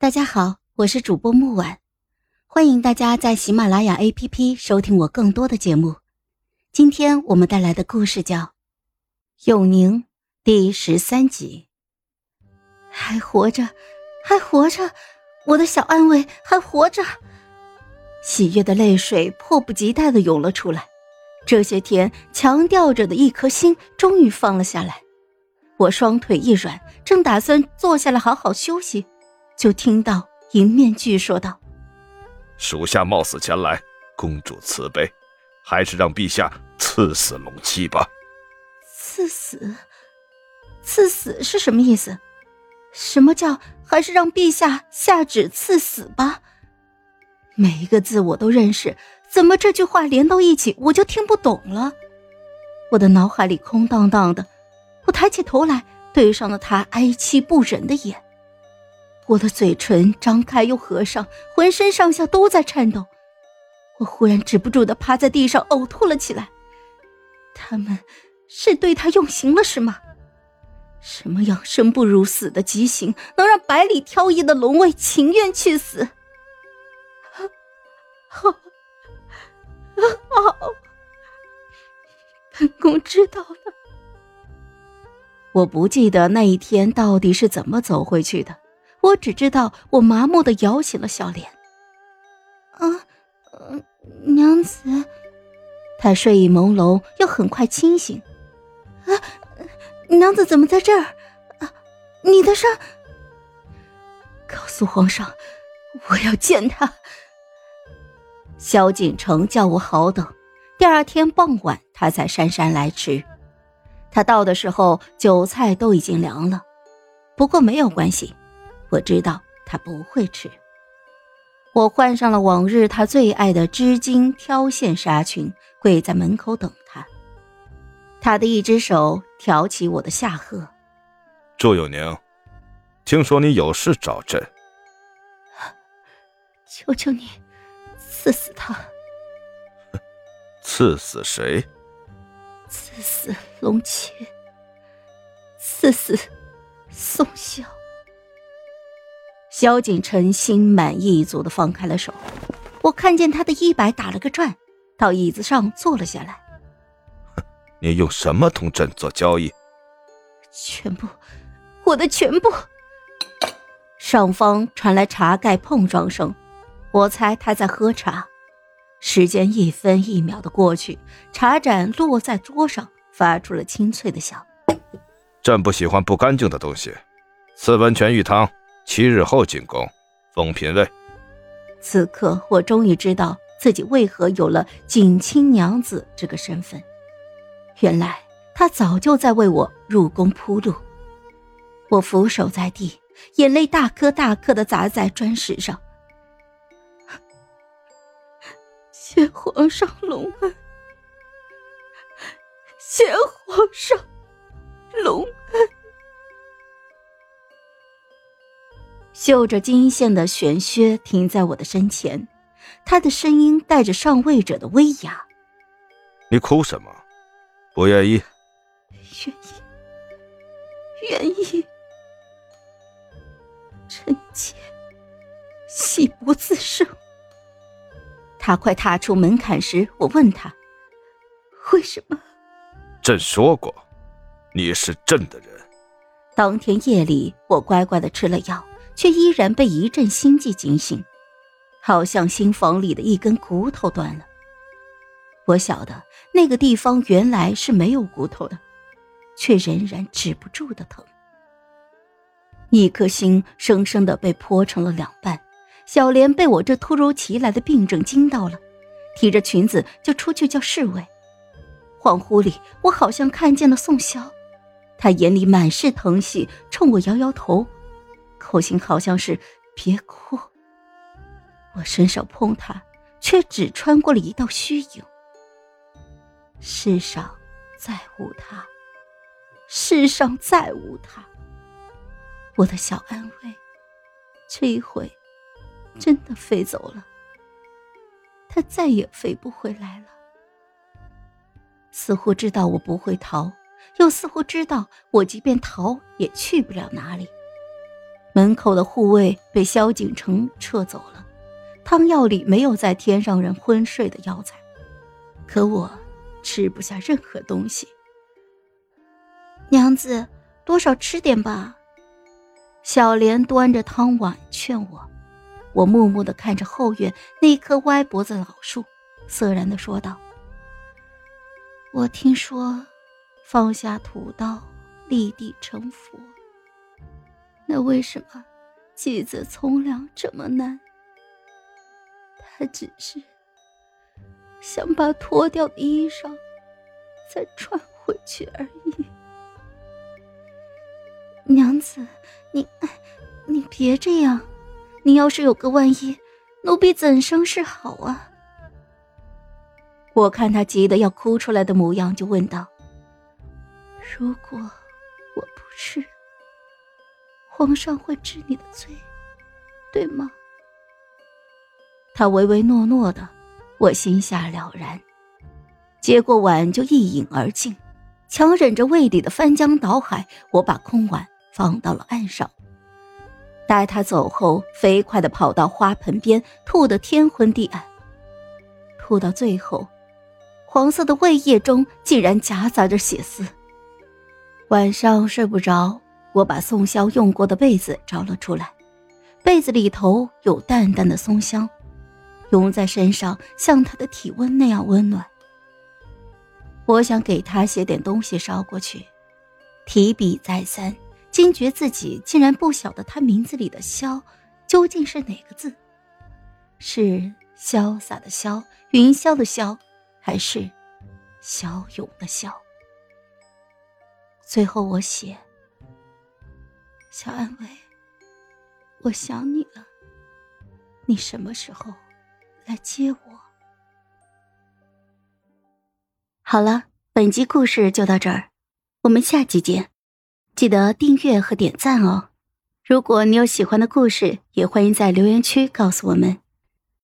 大家好，我是主播木婉，欢迎大家在喜马拉雅 APP 收听我更多的节目。今天我们带来的故事叫《永宁》第十三集。还活着，还活着，我的小安慰还活着。喜悦的泪水迫不及待的涌了出来。这些天强吊着的一颗心终于放了下来。我双腿一软，正打算坐下来好好休息。就听到迎面具说道：“属下冒死前来，公主慈悲，还是让陛下赐死龙七吧。”赐死？赐死是什么意思？什么叫还是让陛下下旨赐死吧？每一个字我都认识，怎么这句话连到一起我就听不懂了？我的脑海里空荡荡的，我抬起头来，对上了他哀戚不忍的眼。我的嘴唇张开又合上，浑身上下都在颤抖。我忽然止不住的趴在地上呕吐了起来。他们是对他用刑了是吗？什么样生不如死的极刑，能让百里挑一的龙卫情愿去死？好，好，本宫知道了。我不记得那一天到底是怎么走回去的。我只知道，我麻木的摇起了小脸。啊，娘子，他睡意朦胧，又很快清醒。啊，娘子怎么在这儿？啊，你的伤？告诉皇上，我要见他。萧景城叫我好等，第二天傍晚他才姗姗来迟。他到的时候，酒菜都已经凉了。不过没有关系。我知道他不会吃。我换上了往日他最爱的织金挑线纱裙，跪在门口等他。他的一只手挑起我的下颌。祝永宁，听说你有事找朕。求求你，赐死他。赐死谁？赐死龙切。刺死宋萧。萧景琛心满意足的放开了手，我看见他的衣摆打了个转，到椅子上坐了下来。你用什么同朕做交易？全部，我的全部。上方传来茶盖碰撞声，我猜他在喝茶。时间一分一秒的过去，茶盏落在桌上，发出了清脆的响。朕不喜欢不干净的东西，赐温泉浴汤。七日后进宫，封嫔位。此刻，我终于知道自己为何有了锦清娘子这个身份。原来她早就在为我入宫铺路。我俯首在地，眼泪大颗大颗的砸在砖石上。谢皇上隆恩，谢皇上绣着金线的玄靴停在我的身前，他的声音带着上位者的威压。你哭什么？不愿意？愿意，愿意。臣妾喜不自胜。他快踏出门槛时，我问他：“为什么？”朕说过，你是朕的人。当天夜里，我乖乖的吃了药。却依然被一阵心悸惊醒，好像心房里的一根骨头断了。我晓得那个地方原来是没有骨头的，却仍然止不住的疼。一颗心生生的被剖成了两半。小莲被我这突如其来的病症惊到了，提着裙子就出去叫侍卫。恍惚里，我好像看见了宋萧，他眼里满是疼惜，冲我摇摇头。口型好像是“别哭”，我伸手碰他，却只穿过了一道虚影。世上再无他，世上再无他。我的小安慰，这一回真的飞走了，他再也飞不回来了。似乎知道我不会逃，又似乎知道我即便逃也去不了哪里。门口的护卫被萧景城撤走了，汤药里没有再添让人昏睡的药材，可我吃不下任何东西。娘子，多少吃点吧。小莲端着汤碗劝我，我默默的看着后院那棵歪脖子老树，涩然的说道：“我听说，放下屠刀，立地成佛。那为什么妻子从良这么难？他只是想把脱掉的衣裳再穿回去而已。”娘子，你，你别这样。你要是有个万一，奴婢怎生是好啊？我看他急得要哭出来的模样，就问道：“如果我不是，皇上会治你的罪，对吗？”他唯唯诺诺的，我心下了然，接过碗就一饮而尽，强忍着胃里的翻江倒海，我把空碗。放到了岸上。待他走后，飞快的跑到花盆边，吐得天昏地暗。吐到最后，黄色的胃液中竟然夹杂着血丝。晚上睡不着，我把宋萧用过的被子找了出来，被子里头有淡淡的松香，拥在身上像他的体温那样温暖。我想给他写点东西捎过去，提笔再三。惊觉自己竟然不晓得他名字里的“萧”究竟是哪个字，是潇洒的“潇”、云霄的“霄”，还是骁勇的“骁”？最后我写：“小安慰，我想你了，你什么时候来接我？”好了，本集故事就到这儿，我们下集见。记得订阅和点赞哦！如果你有喜欢的故事，也欢迎在留言区告诉我们。